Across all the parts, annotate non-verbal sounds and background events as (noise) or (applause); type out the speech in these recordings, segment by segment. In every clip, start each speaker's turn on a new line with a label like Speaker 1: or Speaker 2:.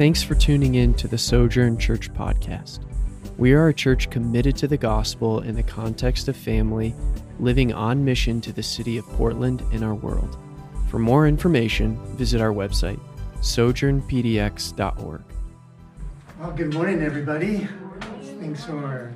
Speaker 1: Thanks for tuning in to the Sojourn Church podcast. We are a church committed to the gospel in the context of family, living on mission to the city of Portland and our world. For more information, visit our website, sojournpdx.org.
Speaker 2: Well, good morning, everybody. Thanks for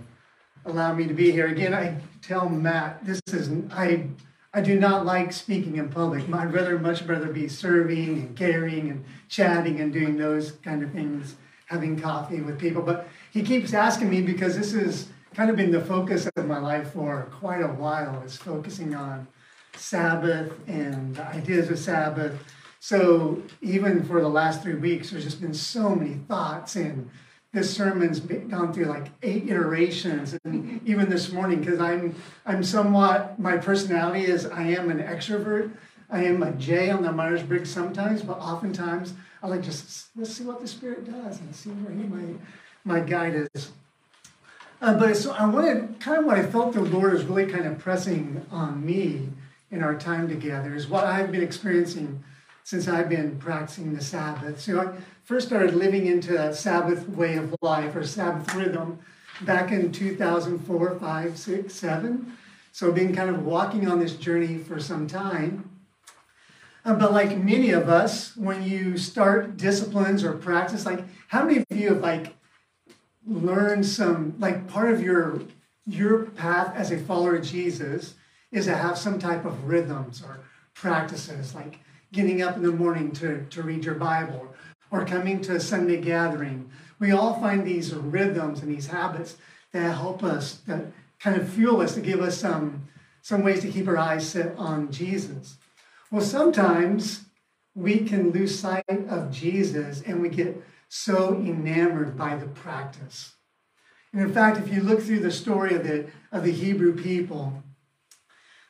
Speaker 2: allowing me to be here again. I tell Matt, this is I I do not like speaking in public. I'd rather much rather be serving and caring and chatting and doing those kind of things, having coffee with people. But he keeps asking me because this has kind of been the focus of my life for quite a while, is focusing on Sabbath and the ideas of Sabbath. So even for the last three weeks, there's just been so many thoughts and this sermon's gone through like eight iterations. And even this morning because i'm i'm somewhat my personality is i am an extrovert. I am a j on the myers-briggs sometimes but oftentimes i like just let's see what the spirit does and see where he might my guide is uh, but so i wanted kind of what i felt the lord is really kind of pressing on me in our time together is what i've been experiencing since i've been practicing the sabbath so I, first started living into a Sabbath way of life or Sabbath rhythm back in 2004, 5, 6, 7. So I've been kind of walking on this journey for some time. Uh, but like many of us, when you start disciplines or practice, like how many of you have like learned some like part of your your path as a follower of Jesus is to have some type of rhythms or practices, like getting up in the morning to, to read your Bible or coming to a Sunday gathering. We all find these rhythms and these habits that help us, that kind of fuel us, to give us some, some ways to keep our eyes set on Jesus. Well, sometimes we can lose sight of Jesus and we get so enamored by the practice. And in fact, if you look through the story of the, of the Hebrew people,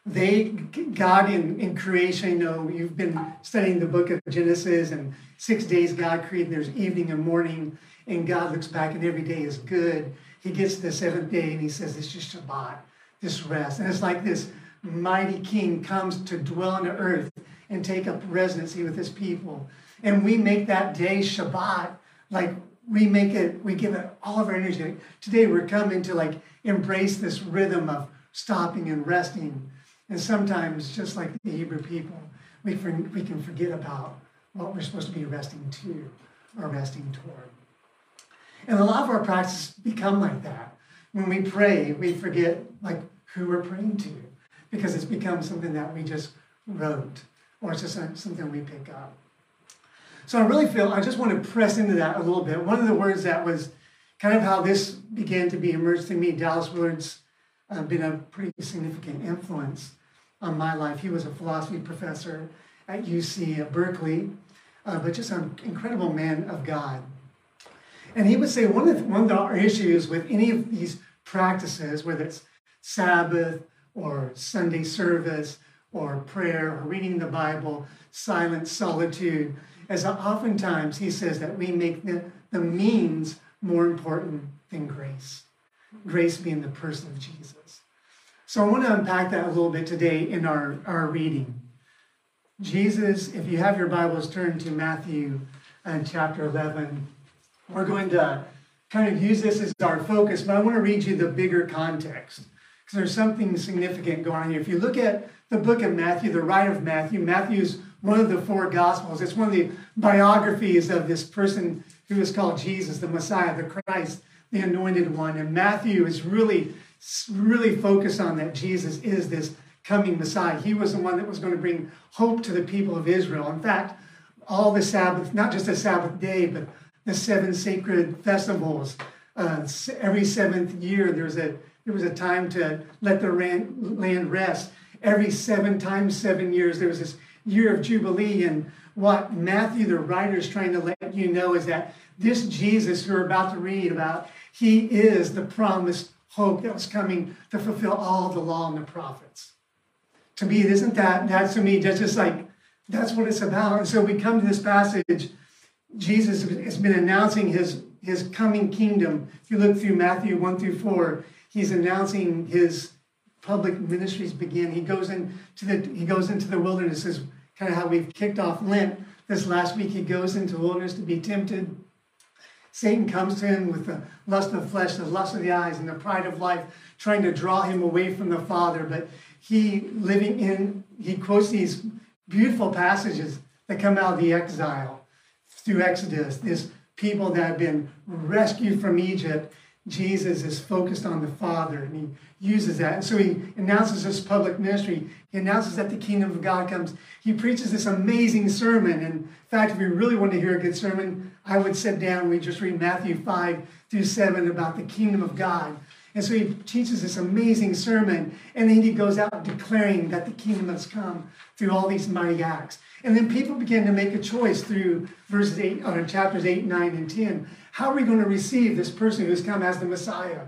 Speaker 2: they, God in, in creation, you know, you've been studying the book of Genesis and six days God created, there's evening and morning, and God looks back and every day is good. He gets to the seventh day and he says, It's just Shabbat, this rest. And it's like this mighty king comes to dwell on the earth and take up residency with his people. And we make that day Shabbat, like we make it, we give it all of our energy. Today we're coming to like embrace this rhythm of stopping and resting and sometimes, just like the Hebrew people, we, for, we can forget about what we're supposed to be resting to or resting toward. And a lot of our practices become like that. When we pray, we forget like who we're praying to because it's become something that we just wrote or it's just something we pick up. So I really feel I just want to press into that a little bit. One of the words that was kind of how this began to be immersed in me, Dallas Willard's uh, been a pretty significant influence on my life. He was a philosophy professor at UC Berkeley, uh, but just an incredible man of God. And he would say one of, the, one of our issues with any of these practices, whether it's Sabbath or Sunday service or prayer or reading the Bible, silence, solitude, is oftentimes he says that we make the, the means more important than grace grace being the person of Jesus. So I want to unpack that a little bit today in our, our reading. Jesus, if you have your Bibles, turn to Matthew and uh, chapter 11. We're going to kind of use this as our focus, but I want to read you the bigger context because there's something significant going on here. If you look at the book of Matthew, the writer of Matthew, Matthew's one of the four gospels. It's one of the biographies of this person who is called Jesus, the Messiah, the Christ the anointed one. And Matthew is really, really focused on that Jesus is this coming Messiah. He was the one that was going to bring hope to the people of Israel. In fact, all the Sabbath, not just the Sabbath day, but the seven sacred festivals. Uh, every seventh year, there was a there was a time to let the land rest. Every seven times seven years, there was this year of jubilee. And what Matthew, the writer, is trying to let you know is that this Jesus we're about to read about, he is the promised hope that was coming to fulfill all the law and the prophets. To me, isn't that, that's to me, that's just like, that's what it's about. And so we come to this passage, Jesus has been announcing his, his coming kingdom. If you look through Matthew 1 through 4, he's announcing his public ministries begin. He goes into the he goes into the wilderness, is kind of how we've kicked off Lent this last week. He goes into the wilderness to be tempted Satan comes to him with the lust of the flesh, the lust of the eyes, and the pride of life, trying to draw him away from the Father. But he, living in, he quotes these beautiful passages that come out of the exile through Exodus. This people that have been rescued from Egypt Jesus is focused on the Father and he uses that. And so he announces this public ministry. He announces that the kingdom of God comes. He preaches this amazing sermon. In fact, if you really wanted to hear a good sermon, I would sit down. We just read Matthew 5 through 7 about the kingdom of God. And so he teaches this amazing sermon. And then he goes out declaring that the kingdom has come through all these mighty acts. And then people begin to make a choice through verses 8, or chapters 8, 9, and 10 how are we going to receive this person who's come as the Messiah?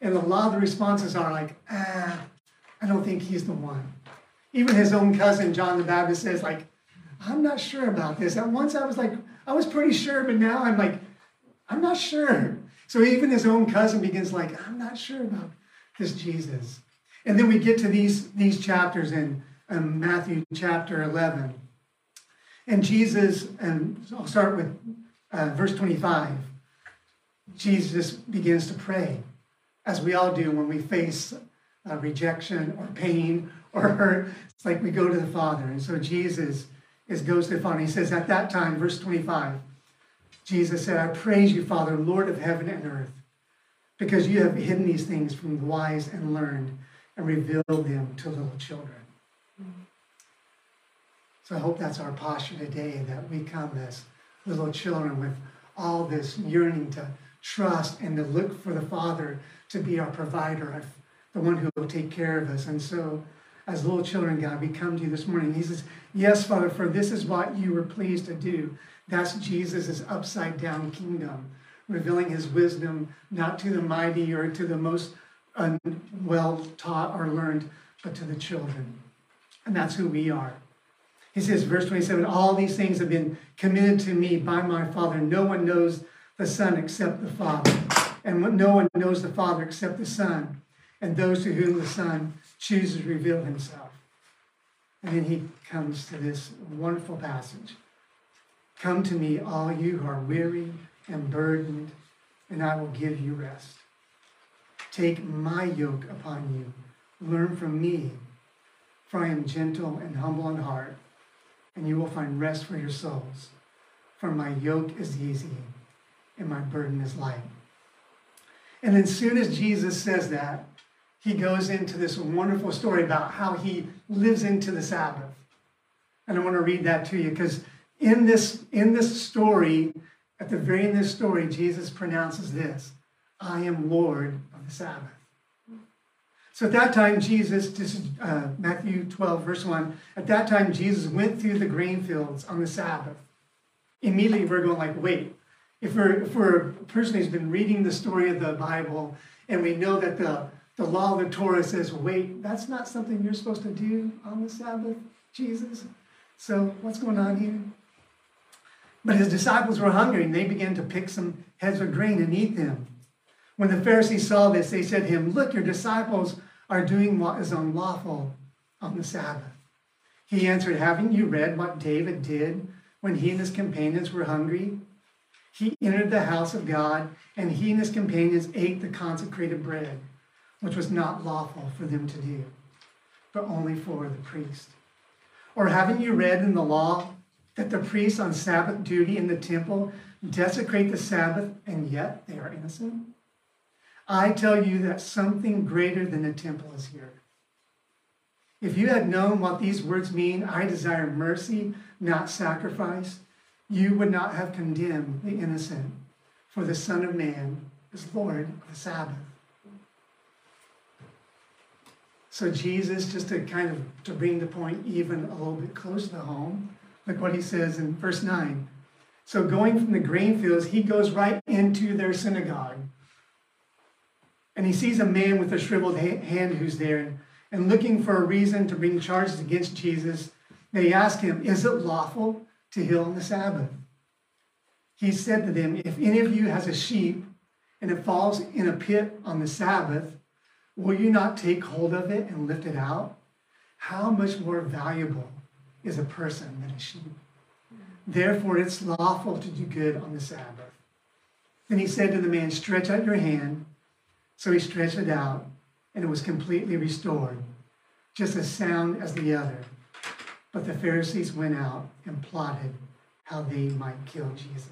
Speaker 2: And a lot of the responses are like, ah, I don't think he's the one. Even his own cousin, John the Baptist, says, like, I'm not sure about this. At once I was like, I was pretty sure, but now I'm like, I'm not sure. So even his own cousin begins like, I'm not sure about this Jesus. And then we get to these, these chapters in um, Matthew chapter 11. And Jesus, and I'll start with uh, verse 25. Jesus begins to pray, as we all do when we face uh, rejection or pain or hurt. It's like we go to the Father. And so Jesus is, goes to Father. He says, At that time, verse 25, Jesus said, I praise you, Father, Lord of heaven and earth, because you have hidden these things from the wise and learned and revealed them to little children. So I hope that's our posture today, that we come as little children with all this yearning to trust and to look for the Father to be our provider, the one who will take care of us. And so, as little children, God, we come to you this morning. He says, Yes, Father, for this is what you were pleased to do. That's Jesus' upside down kingdom, revealing his wisdom not to the mighty or to the most well taught or learned, but to the children. And that's who we are. He says, verse 27 All these things have been committed to me by my Father. No one knows the Son except the Father. And no one knows the Father except the Son, and those to whom the Son chooses to reveal himself. And then he comes to this wonderful passage Come to me, all you who are weary and burdened, and I will give you rest. Take my yoke upon you. Learn from me, for I am gentle and humble in heart, and you will find rest for your souls. For my yoke is easy and my burden is light. And as soon as Jesus says that, he goes into this wonderful story about how he lives into the Sabbath. And I want to read that to you because in this, in this story, at the very end of this story, Jesus pronounces this I am Lord of the Sabbath. So at that time, Jesus, this is uh, Matthew 12, verse 1, at that time, Jesus went through the grain fields on the Sabbath. Immediately, we're going like, wait, if we're, if we're a person who's been reading the story of the Bible and we know that the, the law of the Torah says, wait, that's not something you're supposed to do on the Sabbath, Jesus. So what's going on here? But his disciples were hungry and they began to pick some heads of grain and eat them. When the Pharisees saw this, they said to him, Look, your disciples are doing what is unlawful on the Sabbath. He answered, Haven't you read what David did when he and his companions were hungry? he entered the house of God, and he and his companions ate the consecrated bread, which was not lawful for them to do, but only for the priest. Or haven't you read in the law that the priests on Sabbath duty in the temple desecrate the Sabbath, and yet they are innocent? I tell you that something greater than the temple is here. If you had known what these words mean, I desire mercy, not sacrifice you would not have condemned the innocent, for the Son of Man is Lord of the Sabbath. So Jesus, just to kind of to bring the point even a little bit closer to home, look what he says in verse 9. So going from the grain fields, he goes right into their synagogue. And he sees a man with a shriveled hand who's there. And looking for a reason to bring charges against Jesus, they ask him, Is it lawful to heal on the Sabbath. He said to them, If any of you has a sheep and it falls in a pit on the Sabbath, will you not take hold of it and lift it out? How much more valuable is a person than a sheep? Therefore, it's lawful to do good on the Sabbath. Then he said to the man, Stretch out your hand. So he stretched it out, and it was completely restored, just as sound as the other. But the Pharisees went out and plotted how they might kill Jesus.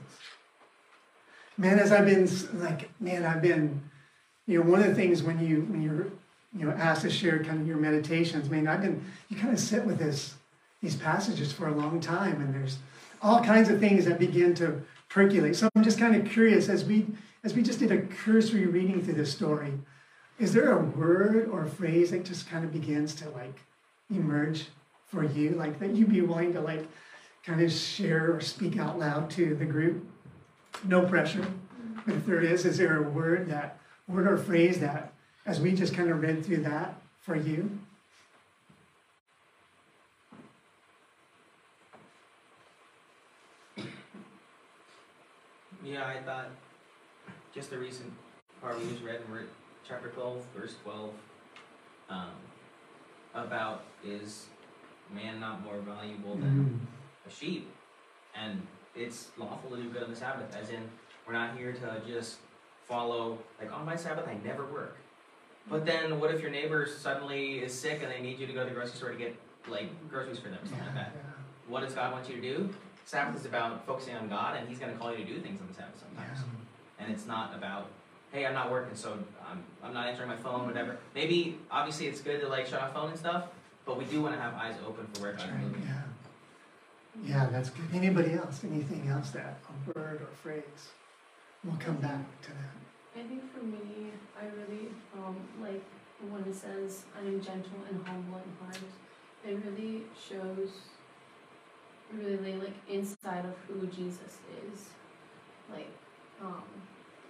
Speaker 2: Man, as I've been like, man, I've been, you know, one of the things when you when you're you know asked to share kind of your meditations, man, I've been you kind of sit with this these passages for a long time, and there's all kinds of things that begin to percolate. So I'm just kind of curious as we as we just did a cursory reading through this story, is there a word or a phrase that just kind of begins to like emerge for you, like that you'd be willing to like kind of share or speak out loud to the group? No pressure. But if there is, is there a word that word or phrase that as we just kind of read through that for you?
Speaker 3: Yeah, I thought just the recent part we just read in chapter 12, verse 12, um, about is man not more valuable than mm. a sheep? And it's lawful to do good on the Sabbath, as in, we're not here to just follow, like, on my Sabbath, I never work. But then, what if your neighbor suddenly is sick and they need you to go to the grocery store to get, like, groceries for them or something like that? What does God want you to do? Sabbath is about focusing on God, and He's going to call you to do things on the Sabbath sometimes. Yeah. And it's not about, hey, I'm not working, so I'm, I'm not answering my phone, whatever. Maybe, obviously, it's good to like shut off phone and stuff, but we do want to have eyes open for where God's right, moving.
Speaker 2: Yeah. Yeah, that's good. Anybody else? Anything else that a word or phrase? We'll come back to that.
Speaker 4: I think for me, I really um, like when it says, I'm gentle and humble in heart. It really shows really like inside of who Jesus is. Like, um,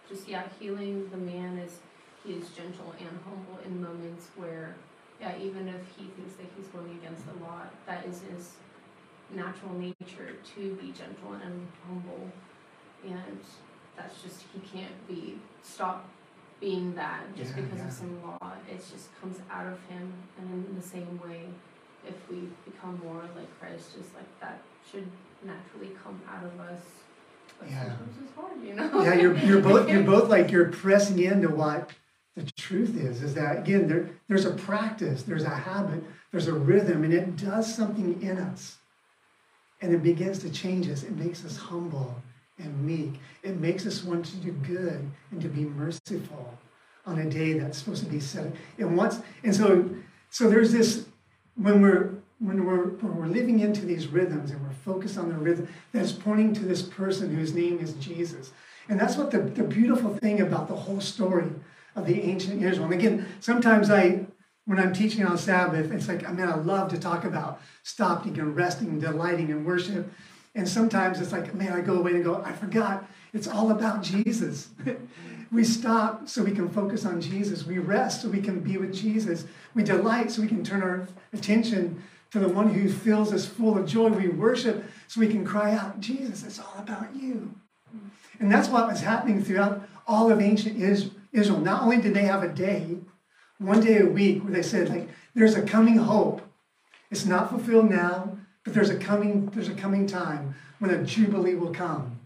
Speaker 4: just yeah, healing the man is he is gentle and humble in moments where, yeah, even if he thinks that he's going against the law, that is his natural nature to be gentle and humble, and that's just he can't be stop being that just yeah, because yeah. of some law. It just comes out of him, and in the same way, if we become more like Christ, just like that should naturally come out of us. But yeah. sometimes it's hard, you know.
Speaker 2: yeah, you're you're both you're (laughs) both like you're pressing into what the truth is. Is that again there there's a practice, there's a habit, there's a rhythm, and it does something in us. And it begins to change us. It makes us humble and meek. It makes us want to do good and to be merciful on a day that's supposed to be set. And once and so so there's this when we're when we're, when we're living into these rhythms and we're focused on the rhythm that's pointing to this person whose name is Jesus. And that's what the, the beautiful thing about the whole story of the ancient Israel. And again, sometimes I, when I'm teaching on Sabbath, it's like, I mean, I love to talk about stopping and resting delighting in worship. And sometimes it's like, man, I go away and go, I forgot. It's all about Jesus. (laughs) we stop so we can focus on Jesus. We rest so we can be with Jesus. We delight so we can turn our attention to the one who fills us full of joy. We worship so we can cry out, Jesus, it's all about you. And that's what was happening throughout all of ancient Israel. Not only did they have a day, one day a week, where they said, like, there's a coming hope. It's not fulfilled now, but there's a coming, there's a coming time when a jubilee will come.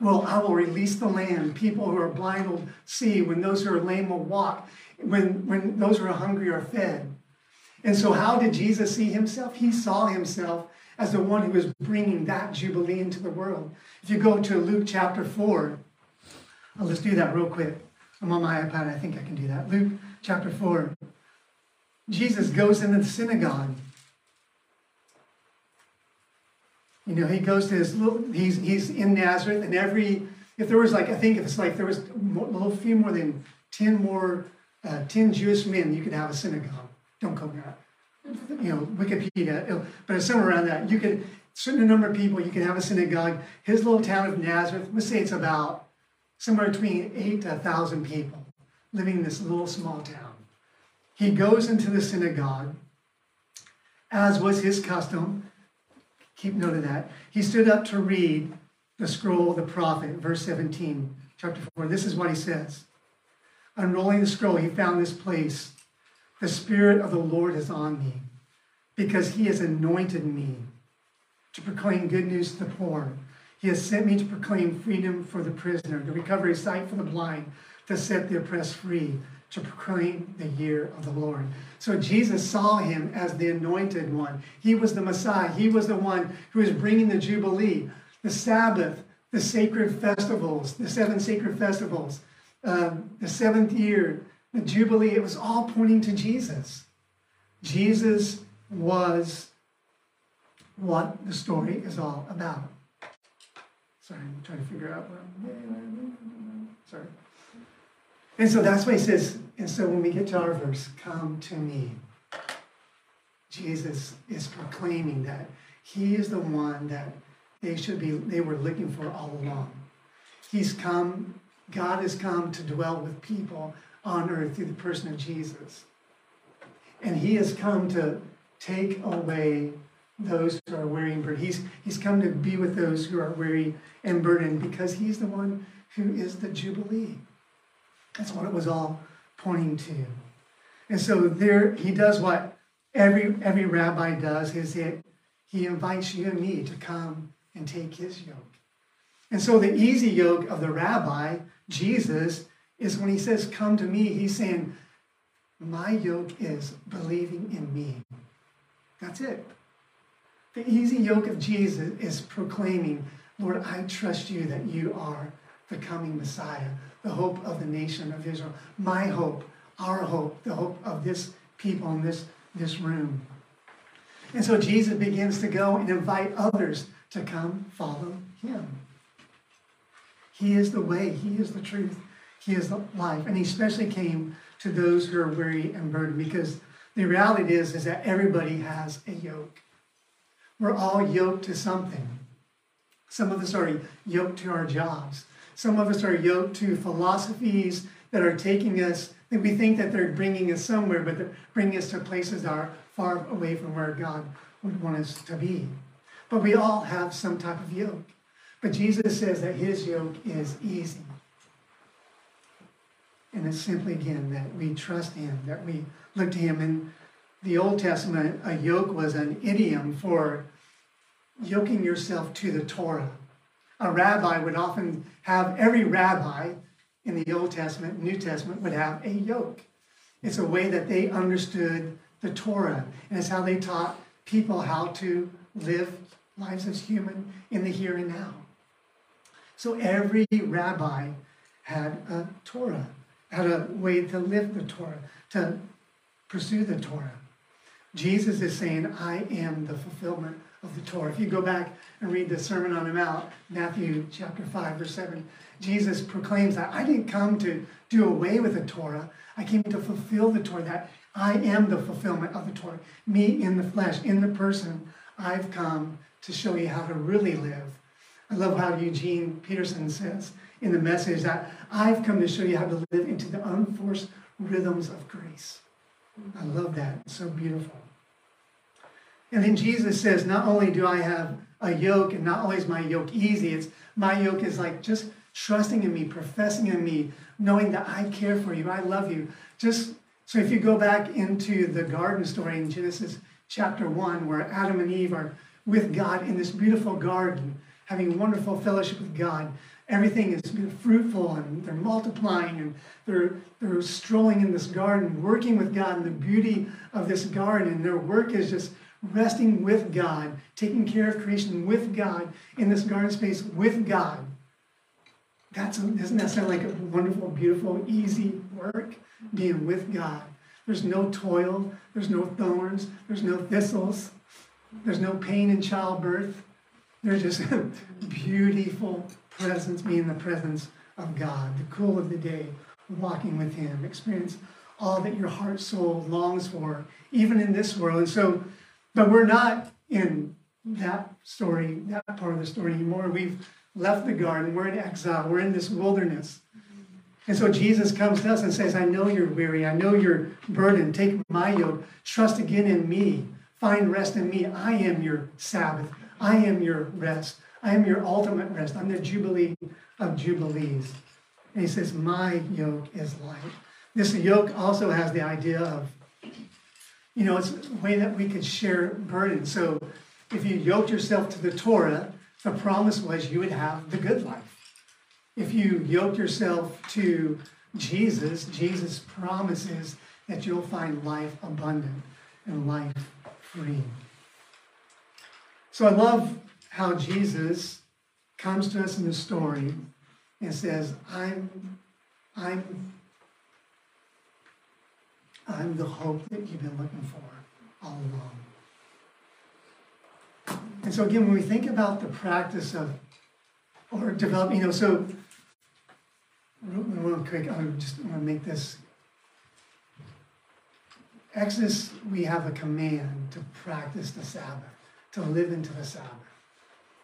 Speaker 2: Well, I will release the land. People who are blind will see. When those who are lame will walk. When, when those who are hungry are fed. And so, how did Jesus see himself? He saw himself as the one who was bringing that Jubilee into the world. If you go to Luke chapter 4, oh, let's do that real quick. I'm on my iPad, I think I can do that. Luke chapter 4. Jesus goes into the synagogue. You know, he goes to his little, he's, he's in Nazareth, and every, if there was like, I think if it's like there was a little few more than 10 more, uh, 10 Jewish men, you could have a synagogue don't quote me you know, Wikipedia, but somewhere around that. You could, certain number of people, you could have a synagogue. His little town of Nazareth, let's say it's about somewhere between eight to thousand people living in this little small town. He goes into the synagogue, as was his custom. Keep note of that. He stood up to read the scroll of the prophet, verse 17, chapter 4. This is what he says. Unrolling the scroll, he found this place the Spirit of the Lord is on me because he has anointed me to proclaim good news to the poor. He has sent me to proclaim freedom for the prisoner, to recover sight for the blind, to set the oppressed free, to proclaim the year of the Lord. So Jesus saw him as the anointed one. He was the Messiah. He was the one who was bringing the Jubilee, the Sabbath, the sacred festivals, the seven sacred festivals, um, the seventh year, the Jubilee. It was all pointing to Jesus. Jesus was what the story is all about. Sorry, I'm trying to figure out what I'm. Sorry. And so that's why he says, and so when we get to our verse, come to me. Jesus is proclaiming that he is the one that they should be, they were looking for all along. He's come, God has come to dwell with people on earth through the person of Jesus. And he has come to take away those who are weary and burdened. He's, he's come to be with those who are weary and burdened because he's the one who is the Jubilee. That's what it was all pointing to. And so there he does what every every rabbi does is it he invites you and me to come and take his yoke. And so the easy yoke of the rabbi, Jesus, is when he says, Come to me, he's saying, My yoke is believing in me. That's it. The easy yoke of Jesus is proclaiming, Lord, I trust you that you are the coming Messiah, the hope of the nation of Israel. My hope, our hope, the hope of this people in this, this room. And so Jesus begins to go and invite others to come follow him. He is the way, he is the truth, he is the life. And he especially came to those who are weary and burdened because the reality is, is that everybody has a yoke. We're all yoked to something. Some of us are yoked to our jobs. Some of us are yoked to philosophies that are taking us, that we think that they're bringing us somewhere, but they're bringing us to places that are far away from where God would want us to be. But we all have some type of yoke. But Jesus says that his yoke is easy. And it's simply, again, that we trust him, that we look to him. In the Old Testament, a yoke was an idiom for yoking yourself to the Torah. A rabbi would often have, every rabbi in the Old Testament, New Testament, would have a yoke. It's a way that they understood the Torah, and it's how they taught people how to live lives as human in the here and now. So every rabbi had a Torah, had a way to live the Torah, to pursue the Torah. Jesus is saying, I am the fulfillment of the Torah. If you go back and read the Sermon on the Mount, Matthew chapter 5, verse 7, Jesus proclaims that I didn't come to do away with the Torah. I came to fulfill the Torah, that I am the fulfillment of the Torah. Me in the flesh, in the person, I've come to show you how to really live. I love how Eugene Peterson says in the message that I've come to show you how to live into the unforced rhythms of grace. I love that. It's so beautiful. And then Jesus says, not only do I have a yoke, and not is my yoke easy, it's my yoke is like just trusting in me, professing in me, knowing that I care for you, I love you. Just so if you go back into the garden story in Genesis chapter 1, where Adam and Eve are with God in this beautiful garden, having wonderful fellowship with God. Everything is fruitful and they're multiplying and they're, they're strolling in this garden, working with God and the beauty of this garden. And their work is just resting with God, taking care of creation with God in this garden space with God. That's doesn't that sound like a wonderful, beautiful, easy work? Being with God. There's no toil, there's no thorns, there's no thistles. There's no pain in childbirth. There's just a (laughs) beautiful presence, being the presence of God, the cool of the day, walking with Him, experience all that your heart, soul longs for, even in this world. And so, but we're not in that story, that part of the story anymore. We've left the garden, we're in exile, we're in this wilderness. And so Jesus comes to us and says, I know you're weary, I know you're burdened. Take my yoke, trust again in me. Find rest in me. I am your Sabbath. I am your rest. I am your ultimate rest. I'm the Jubilee of Jubilees. And he says, My yoke is light. This yoke also has the idea of, you know, it's a way that we could share burden. So if you yoked yourself to the Torah, the promise was you would have the good life. If you yoke yourself to Jesus, Jesus promises that you'll find life abundant and life free. So I love how Jesus comes to us in the story and says, I'm, I'm, I'm the hope that you've been looking for all along. And so again, when we think about the practice of or develop, you know, so real quick, I just want to make this. Exodus, we have a command to practice the Sabbath, to live into the Sabbath.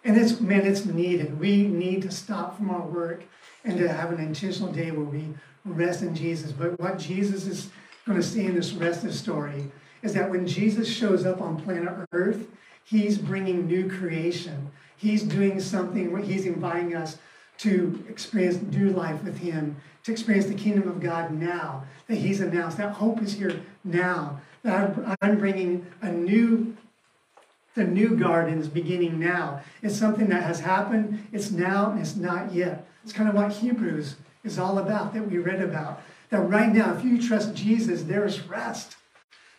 Speaker 2: And it's, man, it's needed. We need to stop from our work and to have an intentional day where we rest in Jesus. But what Jesus is going to see in this rest of the story is that when Jesus shows up on planet Earth, he's bringing new creation. He's doing something he's inviting us to experience new life with Him, to experience the kingdom of God now that He's announced. That hope is here now. That I'm bringing a new, the new garden is beginning now. It's something that has happened, it's now, and it's not yet. It's kind of what Hebrews is all about that we read about. That right now, if you trust Jesus, there is rest.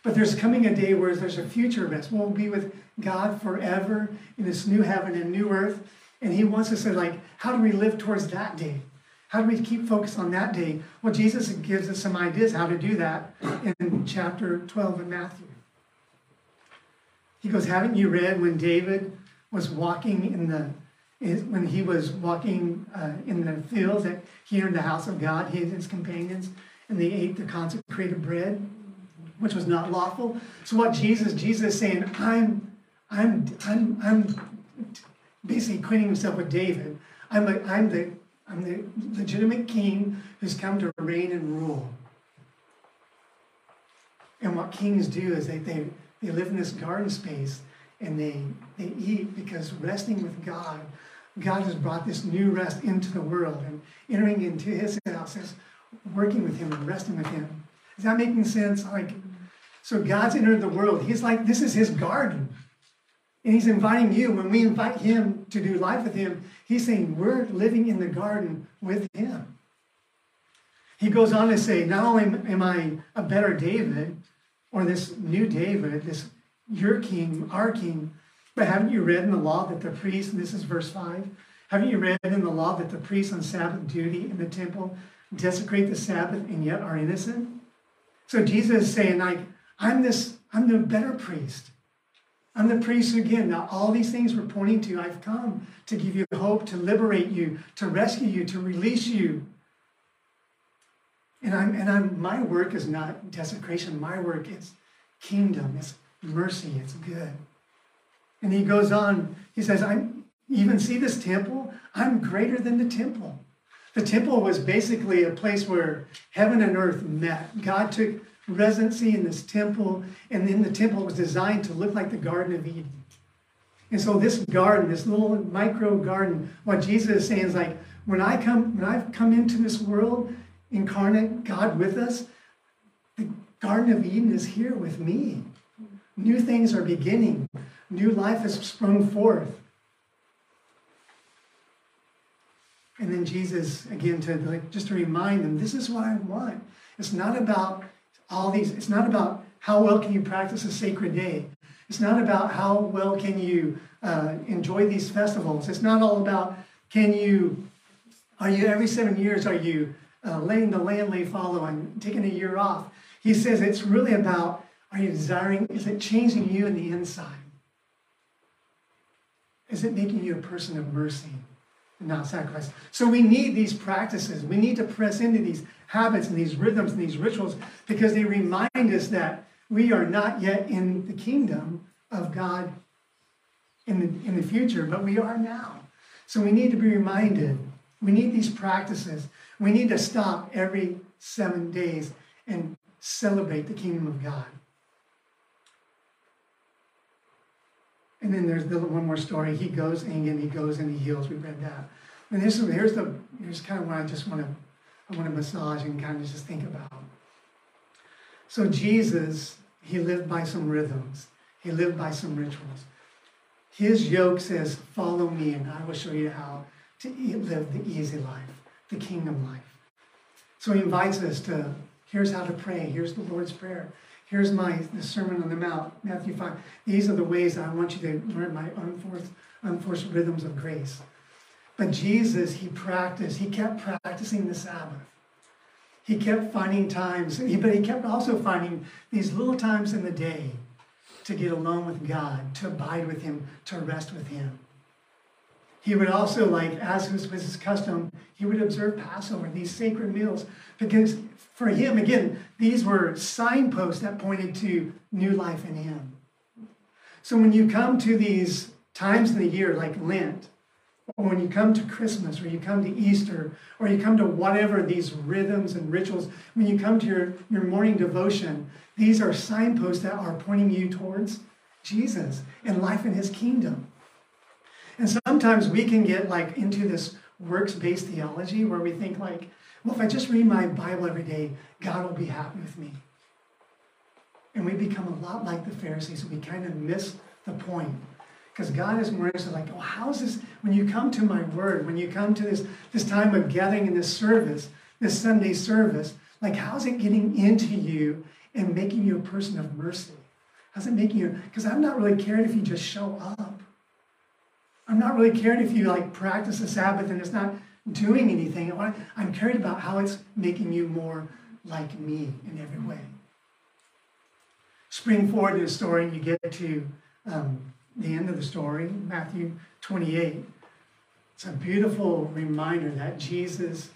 Speaker 2: But there's coming a day where there's a future rest. We'll be with God forever in this new heaven and new earth. And he wants us to like, how do we live towards that day? How do we keep focused on that day? Well, Jesus gives us some ideas how to do that in chapter 12 of Matthew. He goes, Haven't you read when David was walking in the when he was walking uh, in the fields here in the house of God, he and his companions, and they ate the consecrated bread, which was not lawful. So what Jesus, Jesus is saying, I'm, I'm, I'm, I'm basically acquainting himself with David. I'm, a, I'm, the, I'm the legitimate king who's come to reign and rule. And what kings do is they, they, they live in this garden space and they, they eat because resting with God, God has brought this new rest into the world and entering into his house is working with him and resting with him. Is that making sense? Like, so God's entered the world. He's like, this is his garden. And he's inviting you, when we invite him to do life with him, he's saying, We're living in the garden with him. He goes on to say, Not only am I a better David, or this new David, this your king, our king, but haven't you read in the law that the priest, and this is verse 5, haven't you read in the law that the priests on Sabbath duty in the temple desecrate the Sabbath and yet are innocent? So Jesus is saying, like, I'm this, I'm the better priest. I'm the priest again. Now, all these things we're pointing to, I've come to give you hope, to liberate you, to rescue you, to release you. And I'm and I'm my work is not desecration. My work is kingdom. It's mercy. It's good. And he goes on, he says, I'm even see this temple? I'm greater than the temple. The temple was basically a place where heaven and earth met. God took residency in this temple, and then the temple was designed to look like the Garden of Eden. And so this garden, this little micro garden, what Jesus is saying is like, when I come, when I've come into this world, incarnate God with us, the Garden of Eden is here with me. New things are beginning. New life has sprung forth. And then Jesus, again, to like, just to remind them, this is what I want. It's not about all these, it's not about how well can you practice a sacred day. It's not about how well can you uh, enjoy these festivals. It's not all about can you, are you every seven years, are you uh, letting the land lay fallow and taking a year off? He says it's really about are you desiring, is it changing you in the inside? Is it making you a person of mercy and not sacrifice? So we need these practices. We need to press into these habits and these rhythms and these rituals because they remind us that we are not yet in the kingdom of God in the, in the future, but we are now. So we need to be reminded. We need these practices. We need to stop every seven days and celebrate the kingdom of God. And then there's the one more story. He goes in and he goes and he heals. We read that. And this is here's the here's kind of what I just want to I want to massage and kind of just think about. So Jesus, he lived by some rhythms. He lived by some rituals. His yoke says, Follow me, and I will show you how to live the easy life, the kingdom life. So he invites us to here's how to pray, here's the Lord's Prayer, here's my the Sermon on the Mount, Matthew 5. These are the ways I want you to learn my unforced, unforced rhythms of grace. But Jesus, he practiced, he kept practicing the Sabbath. He kept finding times, but he kept also finding these little times in the day to get alone with God, to abide with him, to rest with him. He would also, like, as was his custom, he would observe Passover, these sacred meals, because for him, again, these were signposts that pointed to new life in him. So when you come to these times in the year, like Lent, or when you come to Christmas, or you come to Easter, or you come to whatever these rhythms and rituals, when you come to your, your morning devotion, these are signposts that are pointing you towards Jesus and life in his kingdom. And sometimes we can get like into this works-based theology where we think like, well, if I just read my Bible every day, God will be happy with me. And we become a lot like the Pharisees. We kind of miss the point. Because God is more interested, like, oh, how's this? When you come to my word, when you come to this, this time of gathering in this service, this Sunday service, like, how's it getting into you and making you a person of mercy? How's it making you? Because I'm not really caring if you just show up. I'm not really caring if you like practice the Sabbath and it's not doing anything. I'm caring about how it's making you more like me in every way. Spring forward to the story, and you get to um, the end of the story, Matthew 28. It's a beautiful reminder that Jesus,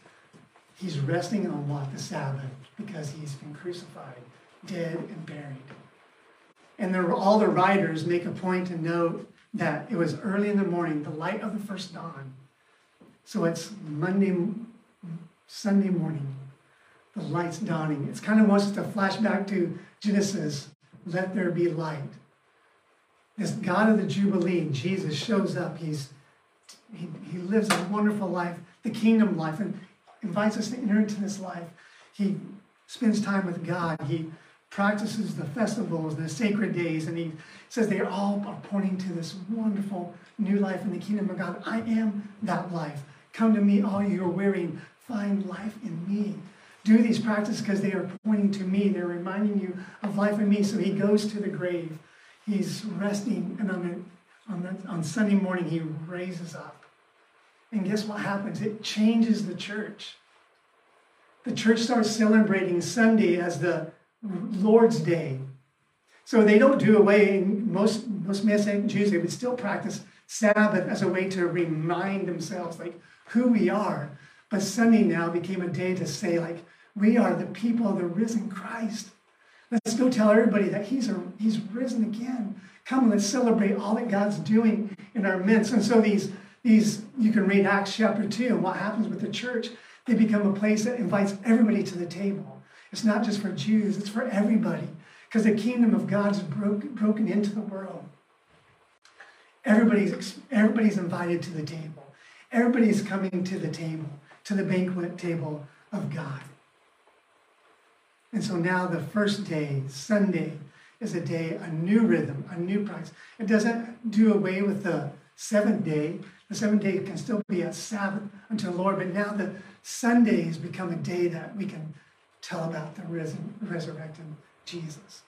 Speaker 2: he's resting on what? The Sabbath, because he's been crucified, dead, and buried. And all the writers make a point to note that it was early in the morning, the light of the first dawn. So it's Monday, Sunday morning, the light's dawning. It's kind of wants us to flash back to Genesis, let there be light. This God of the Jubilee, Jesus, shows up. He's, he, he lives a wonderful life, the kingdom life, and invites us to enter into this life. He spends time with God. He practices the festivals, the sacred days, and he says they all are pointing to this wonderful new life in the kingdom of God. I am that life. Come to me, all you are weary, find life in me. Do these practices because they are pointing to me. They're reminding you of life in me. So he goes to the grave. He's resting, and on, the, on, the, on Sunday morning, he raises up. And guess what happens? It changes the church. The church starts celebrating Sunday as the Lord's Day. So they don't do away, most, most Messianic Jews, they would still practice Sabbath as a way to remind themselves, like, who we are. But Sunday now became a day to say, like, we are the people of the risen Christ. Let's go tell everybody that he's, a, he's risen again. Come, let's celebrate all that God's doing in our midst. And so these, these, you can read Acts chapter 2 and what happens with the church. They become a place that invites everybody to the table. It's not just for Jews, it's for everybody. Because the kingdom of God is broken, broken into the world. Everybody's, everybody's invited to the table. Everybody's coming to the table, to the banquet table of God. And so now the first day, Sunday, is a day, a new rhythm, a new practice. It doesn't do away with the seventh day. The seventh day can still be a Sabbath unto the Lord, but now the Sunday has become a day that we can tell about the risen, resurrected Jesus.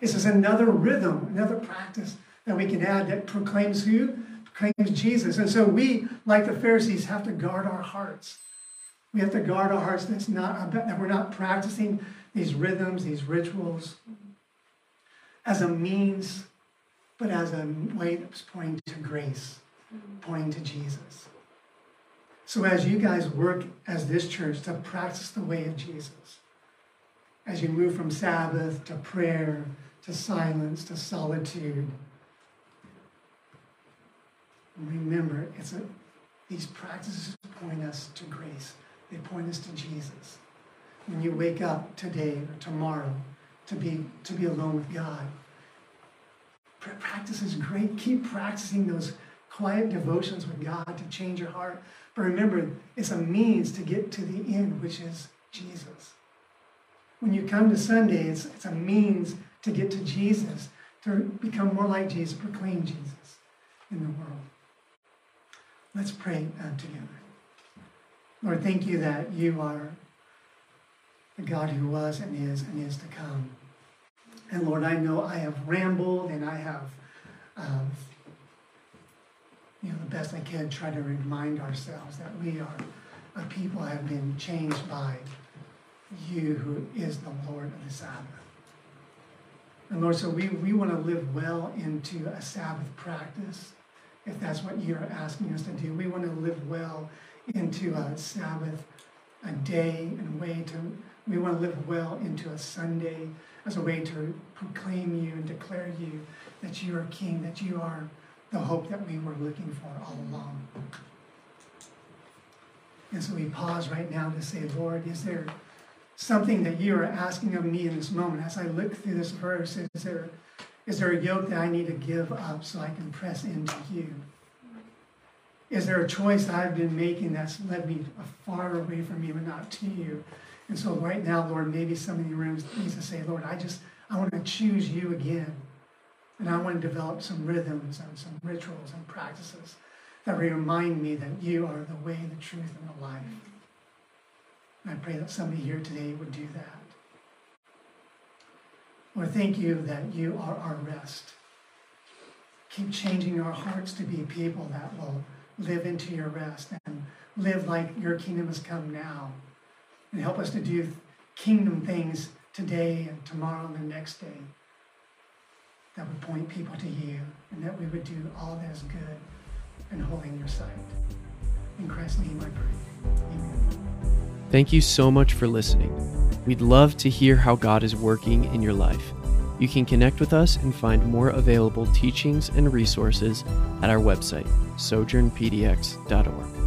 Speaker 2: This is another rhythm, another practice that we can add that proclaims who? Proclaims Jesus. And so we, like the Pharisees, have to guard our hearts. We have to guard our hearts that's not that we're not practicing these rhythms, these rituals as a means, but as a way that's pointing to grace, pointing to Jesus. So as you guys work as this church to practice the way of Jesus, as you move from Sabbath to prayer to silence to solitude. Remember, it's a, these practices point us to grace. They point us to Jesus. When you wake up today or tomorrow to be, to be alone with God, practice is great. Keep practicing those quiet devotions with God to change your heart. But remember, it's a means to get to the end, which is Jesus. When you come to Sunday, it's, it's a means to get to Jesus, to become more like Jesus, proclaim Jesus. in the world. Let's pray uh, together. Lord, thank you that you are the God who was and is and is to come. And Lord, I know I have rambled and I have, um, you know, the best I can try to remind ourselves that we are a people have been changed by you who is the Lord of the Sabbath. And Lord, so we, we want to live well into a Sabbath practice, if that's what you're asking us to do. We want to live well into a Sabbath, a day, and a way to, we want to live well into a Sunday as a way to proclaim you and declare you that you are King, that you are the hope that we were looking for all along. And so we pause right now to say, Lord, is there something that you are asking of me in this moment as I look through this verse? Is there, is there a yoke that I need to give up so I can press into you? Is there a choice I've been making that's led me far away from you and not to you? And so right now, Lord, maybe somebody in the room needs to say, Lord, I just, I want to choose you again. And I want to develop some rhythms and some rituals and practices that remind me that you are the way, the truth, and the life. And I pray that somebody here today would do that. Lord, thank you that you are our rest. Keep changing our hearts to be people that will live into your rest and live like your kingdom has come now. And help us to do kingdom things today and tomorrow and the next day that would point people to you and that we would do all that is good and holy in your sight. In Christ's name I pray.
Speaker 1: Thank you so much for listening. We'd love to hear how God is working in your life. You can connect with us and find more available teachings and resources at our website, sojournpdx.org.